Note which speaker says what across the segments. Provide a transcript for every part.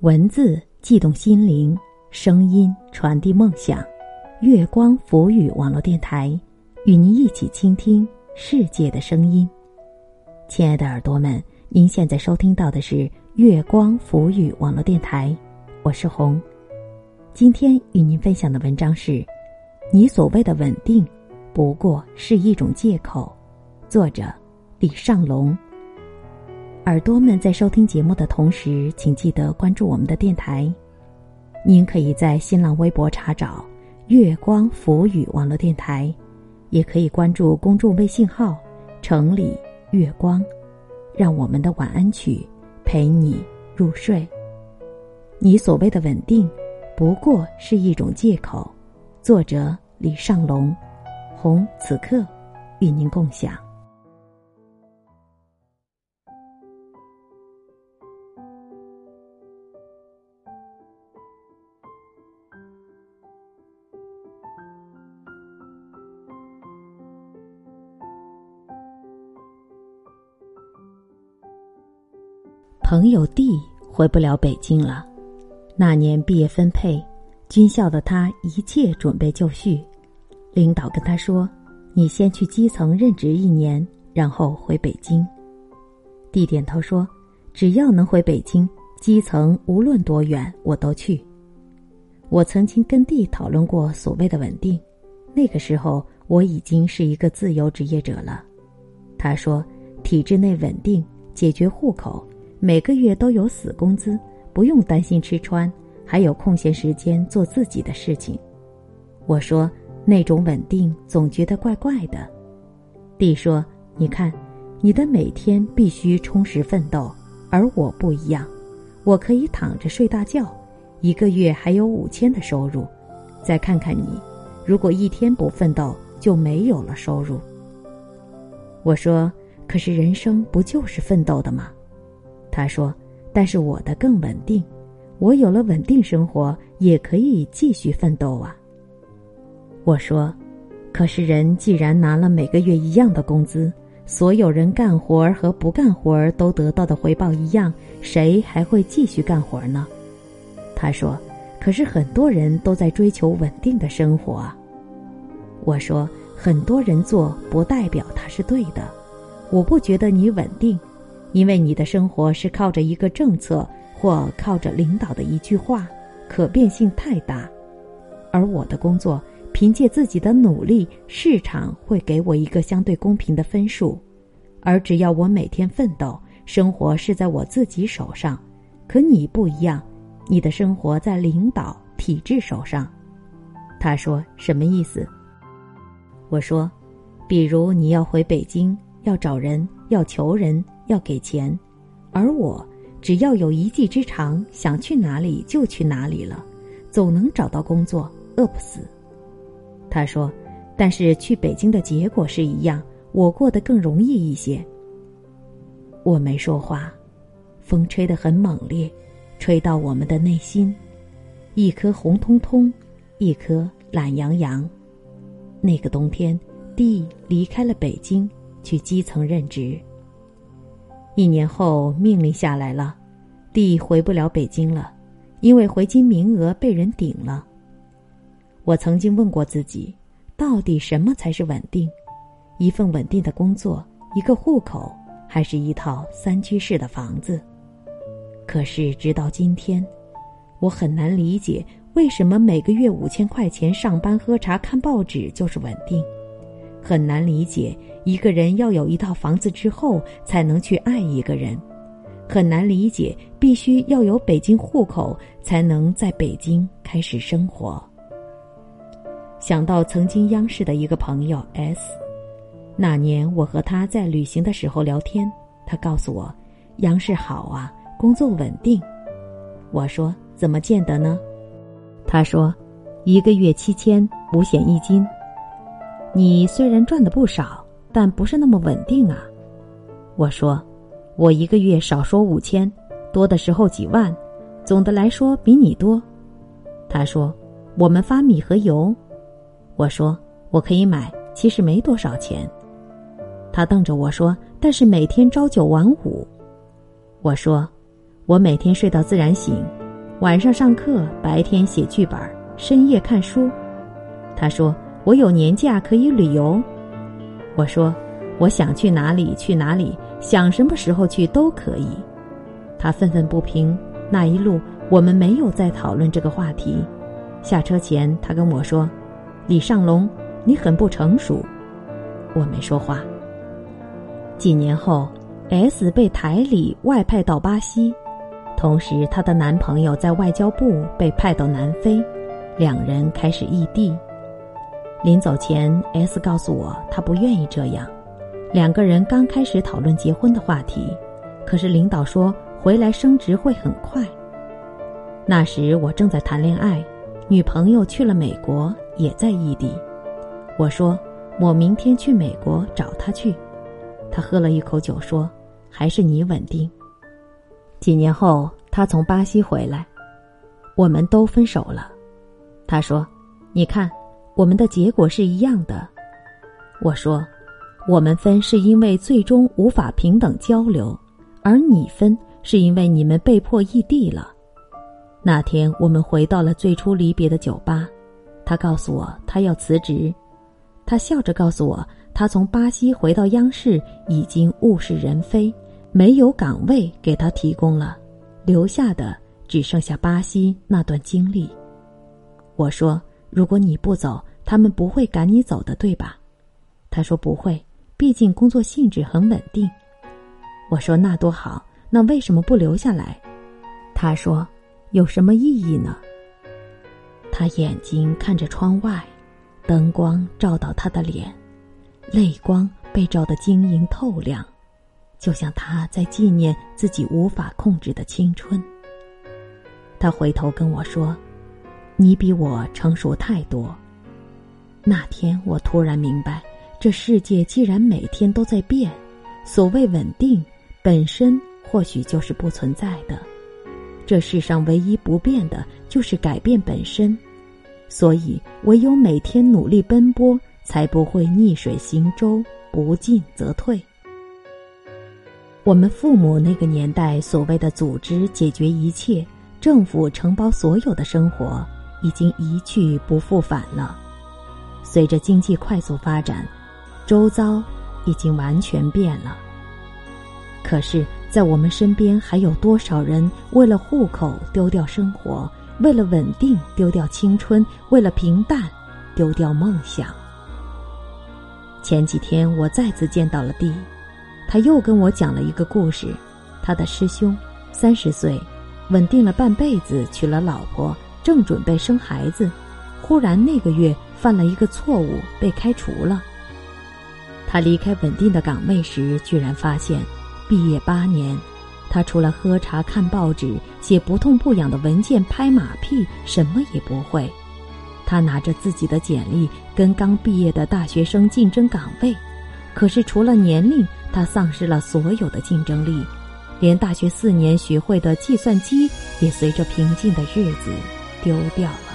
Speaker 1: 文字悸动心灵，声音传递梦想。月光浮语网络电台，与您一起倾听世界的声音。亲爱的耳朵们，您现在收听到的是月光浮语网络电台，我是红。今天与您分享的文章是：你所谓的稳定，不过是一种借口。作者李尚龙。耳朵们在收听节目的同时，请记得关注我们的电台。您可以在新浪微博查找“月光浮语网络电台”，也可以关注公众微信号“城里月光”，让我们的晚安曲陪你入睡。你所谓的稳定，不过是一种借口。作者李尚龙，红此刻与您共享。朋友弟回不了北京了。那年毕业分配，军校的他一切准备就绪。领导跟他说：“你先去基层任职一年，然后回北京。”D 点头说：“只要能回北京，基层无论多远我都去。”我曾经跟弟讨论过所谓的稳定，那个时候我已经是一个自由职业者了。他说：“体制内稳定，解决户口。”每个月都有死工资，不用担心吃穿，还有空闲时间做自己的事情。我说那种稳定总觉得怪怪的。弟说：“你看，你的每天必须充实奋斗，而我不一样，我可以躺着睡大觉，一个月还有五千的收入。再看看你，如果一天不奋斗，就没有了收入。”我说：“可是人生不就是奋斗的吗？”他说：“但是我的更稳定，我有了稳定生活，也可以继续奋斗啊。”我说：“可是人既然拿了每个月一样的工资，所有人干活儿和不干活儿都得到的回报一样，谁还会继续干活呢？”他说：“可是很多人都在追求稳定的生活啊。”我说：“很多人做不代表他是对的，我不觉得你稳定。”因为你的生活是靠着一个政策或靠着领导的一句话，可变性太大；而我的工作凭借自己的努力，市场会给我一个相对公平的分数。而只要我每天奋斗，生活是在我自己手上。可你不一样，你的生活在领导体制手上。他说什么意思？我说，比如你要回北京，要找人，要求人。要给钱，而我只要有一技之长，想去哪里就去哪里了，总能找到工作，饿不死。他说：“但是去北京的结果是一样，我过得更容易一些。”我没说话，风吹得很猛烈，吹到我们的内心，一颗红彤彤，一颗懒洋洋。那个冬天，弟离开了北京，去基层任职。一年后，命令下来了，弟回不了北京了，因为回京名额被人顶了。我曾经问过自己，到底什么才是稳定？一份稳定的工作，一个户口，还是一套三居室的房子？可是直到今天，我很难理解为什么每个月五千块钱上班、喝茶、看报纸就是稳定。很难理解，一个人要有一套房子之后才能去爱一个人；很难理解，必须要有北京户口才能在北京开始生活。想到曾经央视的一个朋友 S，那年我和他在旅行的时候聊天，他告诉我，央视好啊，工作稳定。我说怎么见得呢？他说，一个月七千，五险一金。你虽然赚的不少，但不是那么稳定啊。我说，我一个月少说五千，多的时候几万，总的来说比你多。他说，我们发米和油。我说，我可以买，其实没多少钱。他瞪着我说，但是每天朝九晚五。我说，我每天睡到自然醒，晚上上课，白天写剧本，深夜看书。他说：“我有年假可以旅游。”我说：“我想去哪里去哪里，想什么时候去都可以。”他愤愤不平。那一路我们没有再讨论这个话题。下车前，他跟我说：“李尚龙，你很不成熟。”我没说话。几年后，S 被台里外派到巴西，同时她的男朋友在外交部被派到南非，两人开始异地。临走前，S 告诉我她不愿意这样。两个人刚开始讨论结婚的话题，可是领导说回来升职会很快。那时我正在谈恋爱，女朋友去了美国，也在异地。我说我明天去美国找她去。他喝了一口酒说：“还是你稳定。”几年后，他从巴西回来，我们都分手了。他说：“你看。”我们的结果是一样的，我说，我们分是因为最终无法平等交流，而你分是因为你们被迫异地了。那天我们回到了最初离别的酒吧，他告诉我他要辞职，他笑着告诉我他从巴西回到央视已经物是人非，没有岗位给他提供了，留下的只剩下巴西那段经历。我说。如果你不走，他们不会赶你走的，对吧？他说不会，毕竟工作性质很稳定。我说那多好，那为什么不留下来？他说有什么意义呢？他眼睛看着窗外，灯光照到他的脸，泪光被照得晶莹透亮，就像他在纪念自己无法控制的青春。他回头跟我说。你比我成熟太多。那天我突然明白，这世界既然每天都在变，所谓稳定本身或许就是不存在的。这世上唯一不变的就是改变本身，所以唯有每天努力奔波，才不会逆水行舟，不进则退。我们父母那个年代所谓的组织解决一切，政府承包所有的生活。已经一去不复返了。随着经济快速发展，周遭已经完全变了。可是，在我们身边，还有多少人为了户口丢掉生活，为了稳定丢掉青春，为了平淡丢掉梦想？前几天我再次见到了弟，他又跟我讲了一个故事：他的师兄三十岁，稳定了半辈子，娶了老婆。正准备生孩子，忽然那个月犯了一个错误，被开除了。他离开稳定的岗位时，居然发现，毕业八年，他除了喝茶、看报纸、写不痛不痒的文件、拍马屁，什么也不会。他拿着自己的简历跟刚毕业的大学生竞争岗位，可是除了年龄，他丧失了所有的竞争力，连大学四年学会的计算机也随着平静的日子。丢掉了。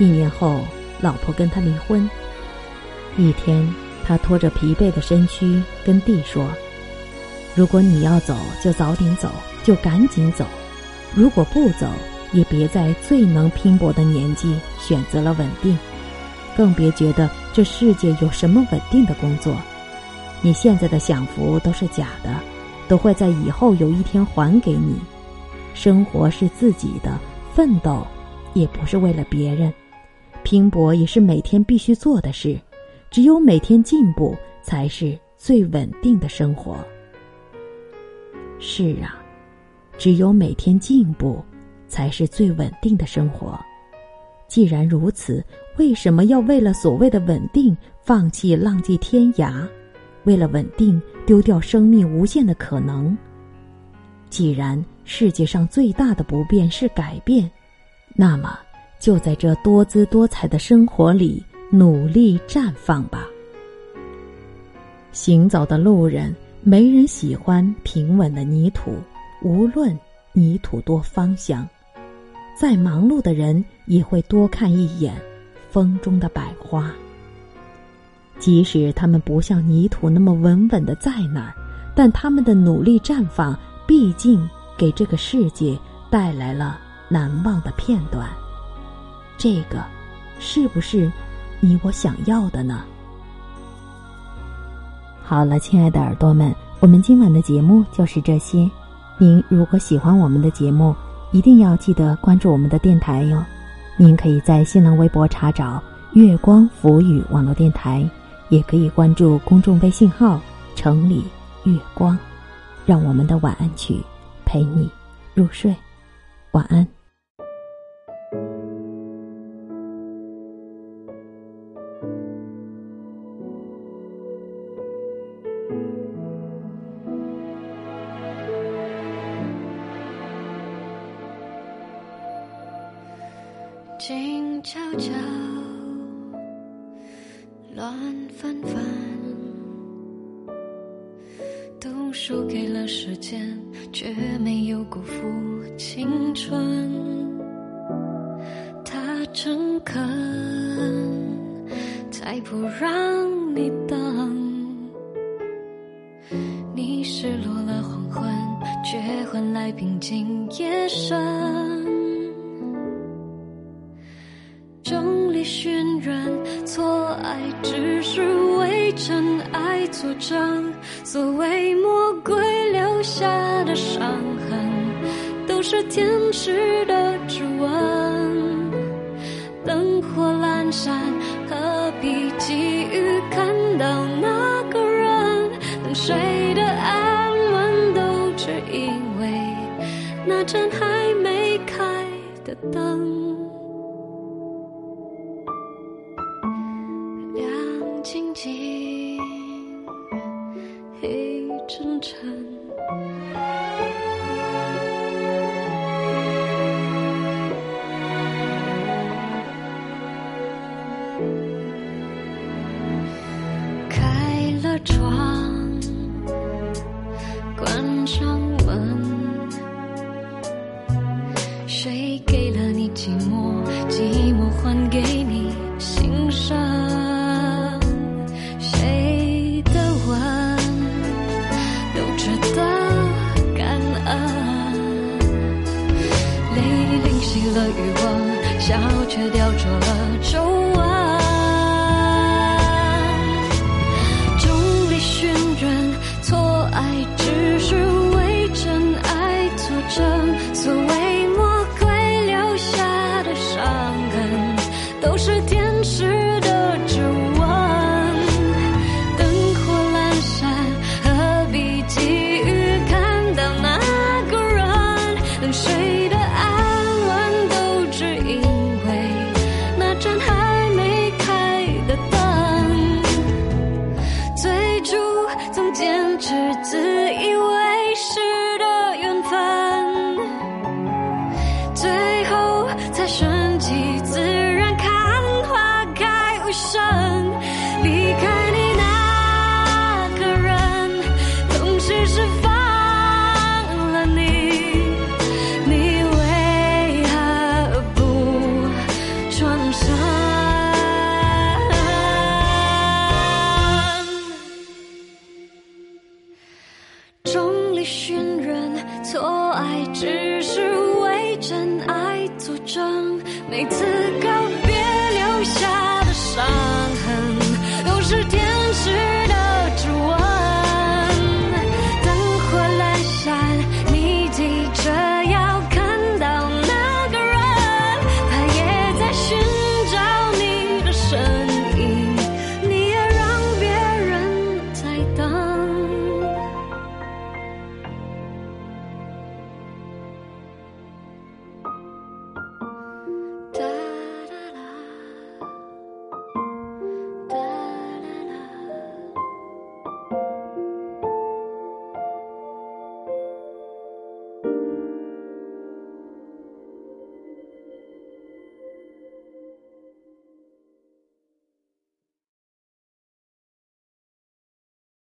Speaker 1: 一年后，老婆跟他离婚。一天，他拖着疲惫的身躯跟弟说：“如果你要走，就早点走，就赶紧走；如果不走，也别在最能拼搏的年纪选择了稳定，更别觉得这世界有什么稳定的工作。你现在的享福都是假的，都会在以后有一天还给你。生活是自己的。”奋斗，也不是为了别人，拼搏也是每天必须做的事。只有每天进步，才是最稳定的生活。是啊，只有每天进步，才是最稳定的生活。既然如此，为什么要为了所谓的稳定，放弃浪迹天涯？为了稳定，丢掉生命无限的可能？既然世界上最大的不变是改变，那么就在这多姿多彩的生活里努力绽放吧。行走的路人，没人喜欢平稳的泥土，无论泥土多芳香；再忙碌的人，也会多看一眼风中的百花。即使他们不像泥土那么稳稳的在那儿，但他们的努力绽放。毕竟，给这个世界带来了难忘的片段。这个，是不是你我想要的呢？好了，亲爱的耳朵们，我们今晚的节目就是这些。您如果喜欢我们的节目，一定要记得关注我们的电台哟。您可以在新浪微博查找“月光浮语网络电台”，也可以关注公众微信号“城里月光”，让我们的晚安曲陪你入睡。晚安。
Speaker 2: 给了时间，却没有辜负青春。他诚恳，才不让你等。你失落了黄昏，却换来平静夜深。爱作证。所谓魔鬼留下的伤痕，都是天使的指纹。灯火阑珊，何必急于看到那个人？等谁的安稳，都只因为那盏还没开的灯。真诚。是天使的指纹灯火阑珊何必急于看到那个人？泪水的安稳都只因为那盏还没开的灯。最初曾坚持自以为是的缘分最后才深爱只是为真爱作证。没资格